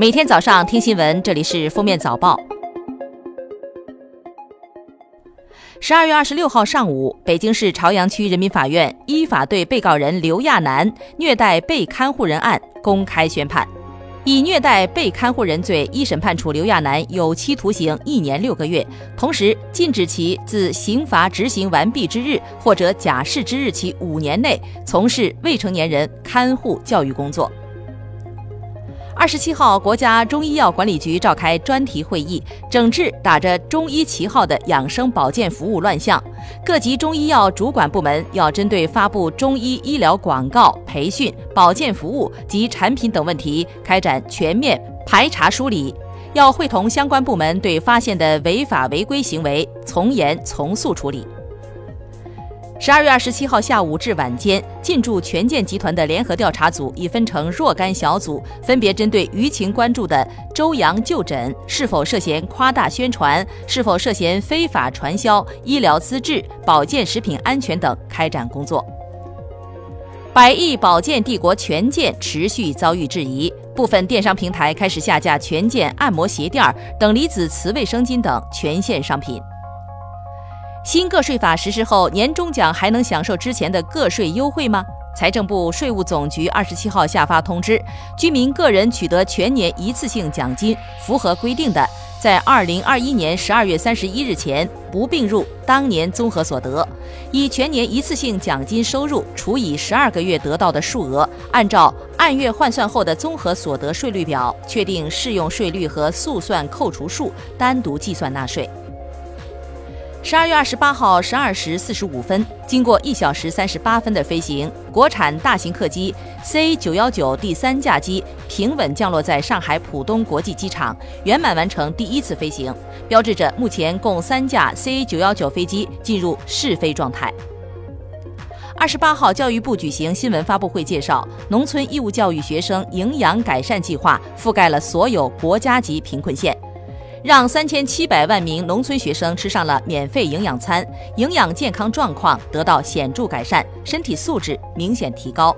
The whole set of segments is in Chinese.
每天早上听新闻，这里是《封面早报》。十二月二十六号上午，北京市朝阳区人民法院依法对被告人刘亚楠虐待被看护人案公开宣判，以虐待被看护人罪，一审判处刘亚楠有期徒刑一年六个月，同时禁止其自刑罚执行完毕之日或者假释之日起五年内从事未成年人看护教育工作。二十七号，国家中医药管理局召开专题会议，整治打着中医旗号的养生保健服务乱象。各级中医药主管部门要针对发布中医医疗广告、培训、保健服务及产品等问题，开展全面排查梳理。要会同相关部门对发现的违法违规行为从严从速处理。十二月二十七号下午至晚间，进驻权健集团的联合调查组已分成若干小组，分别针对舆情关注的周洋就诊是否涉嫌夸大宣传、是否涉嫌非法传销医疗资质、保健食品安全等开展工作。百亿保健帝国权健持续遭遇质疑，部分电商平台开始下架权健按摩鞋垫等离子磁卫生巾等全线商品。新个税法实施后，年终奖还能享受之前的个税优惠吗？财政部、税务总局二十七号下发通知，居民个人取得全年一次性奖金，符合规定的，在二零二一年十二月三十一日前不并入当年综合所得，以全年一次性奖金收入除以十二个月得到的数额，按照按月换算后的综合所得税率表确定适用税率和速算扣除数，单独计算纳税。十二月二十八号十二时四十五分，经过一小时三十八分的飞行，国产大型客机 C 九幺九第三架机平稳降落在上海浦东国际机场，圆满完成第一次飞行，标志着目前共三架 C 九幺九飞机进入试飞状态。二十八号，教育部举行新闻发布会，介绍农村义务教育学生营养改善计划覆盖了所有国家级贫困县。让三千七百万名农村学生吃上了免费营养餐，营养健康状况得到显著改善，身体素质明显提高。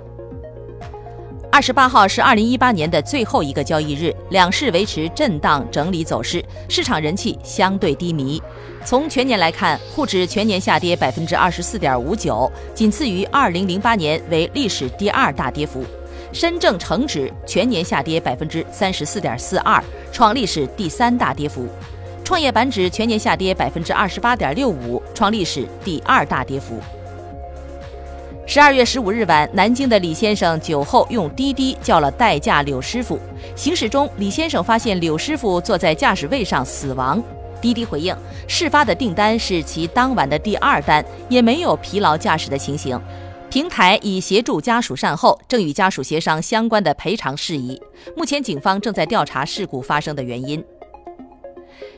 二十八号是二零一八年的最后一个交易日，两市维持震荡整理走势，市场人气相对低迷。从全年来看，沪指全年下跌百分之二十四点五九，仅次于二零零八年，为历史第二大跌幅。深证成指全年下跌百分之三十四点四二，创历史第三大跌幅；创业板指全年下跌百分之二十八点六五，创历史第二大跌幅。十二月十五日晚，南京的李先生酒后用滴滴叫了代驾柳师傅，行驶中李先生发现柳师傅坐在驾驶位上死亡。滴滴回应，事发的订单是其当晚的第二单，也没有疲劳驾驶的情形。平台已协助家属善后，正与家属协商相关的赔偿事宜。目前，警方正在调查事故发生的原因。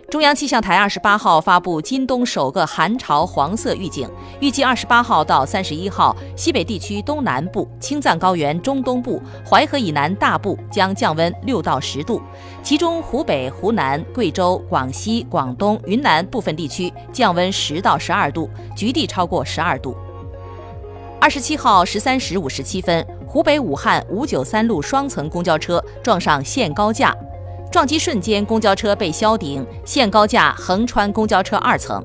中央气象台二十八号发布今冬首个寒潮黄色预警，预计二十八号到三十一号，西北地区东南部、青藏高原中东部、淮河以南大部将降温六到十度，其中湖北、湖南、贵州、广西、广东、云南部分地区降温十到十二度，局地超过十二度。二十七号十三时五十七分，湖北武汉五九三路双层公交车撞上限高架，撞击瞬间公交车被削顶，限高架横穿公交车二层。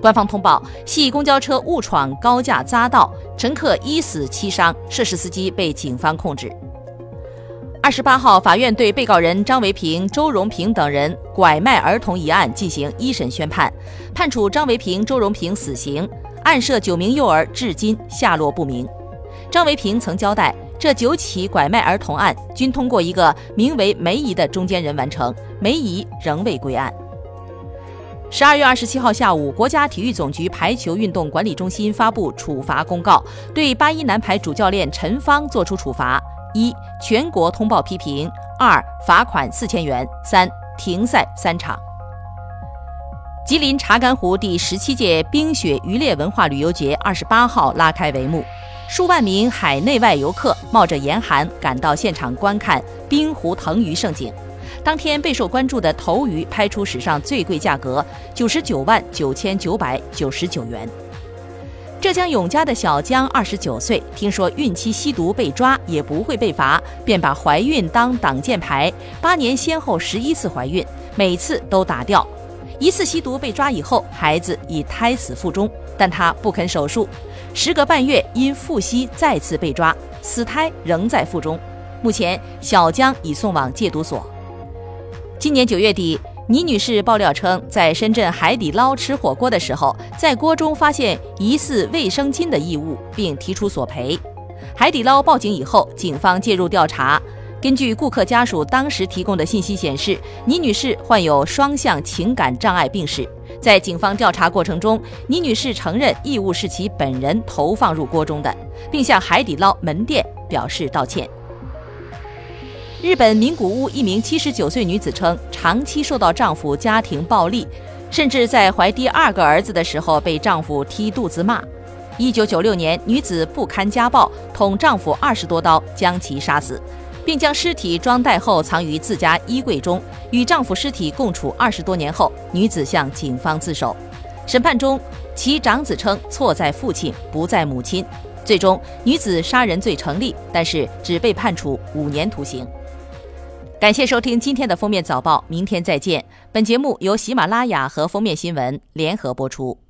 官方通报系公交车误闯高架匝道，乘客一死七伤，涉事司机被警方控制。二十八号，法院对被告人张维平、周荣平等人拐卖儿童一案进行一审宣判，判处张维平、周荣平死刑。案涉九名幼儿，至今下落不明。张维平曾交代，这九起拐卖儿童案均通过一个名为梅姨的中间人完成，梅姨仍未归案。十二月二十七号下午，国家体育总局排球运动管理中心发布处罚公告，对八一男排主教练陈芳作出处罚：一、全国通报批评；二、罚款四千元；三、停赛三场。吉林查干湖第十七届冰雪渔猎文化旅游节二十八号拉开帷幕，数万名海内外游客冒着严寒赶到现场观看冰湖腾鱼盛景。当天备受关注的头鱼拍出史上最贵价格九十九万九千九百九十九元。浙江永嘉的小江二十九岁，听说孕期吸毒被抓也不会被罚，便把怀孕当挡箭牌，八年先后十一次怀孕，每次都打掉。一次吸毒被抓以后，孩子已胎死腹中，但他不肯手术。时隔半月，因复吸再次被抓，死胎仍在腹中。目前，小江已送往戒毒所。今年九月底。倪女士爆料称，在深圳海底捞吃火锅的时候，在锅中发现疑似卫生巾的异物，并提出索赔。海底捞报警以后，警方介入调查。根据顾客家属当时提供的信息显示，倪女士患有双向情感障碍病史。在警方调查过程中，倪女士承认异物是其本人投放入锅中的，并向海底捞门店表示道歉。日本名古屋一名七十九岁女子称，长期受到丈夫家庭暴力，甚至在怀第二个儿子的时候被丈夫踢肚子骂。一九九六年，女子不堪家暴，捅丈夫二十多刀，将其杀死，并将尸体装袋后藏于自家衣柜中。与丈夫尸体共处二十多年后，女子向警方自首。审判中，其长子称错在父亲，不在母亲。最终，女子杀人罪成立，但是只被判处五年徒刑。感谢收听今天的封面早报，明天再见。本节目由喜马拉雅和封面新闻联合播出。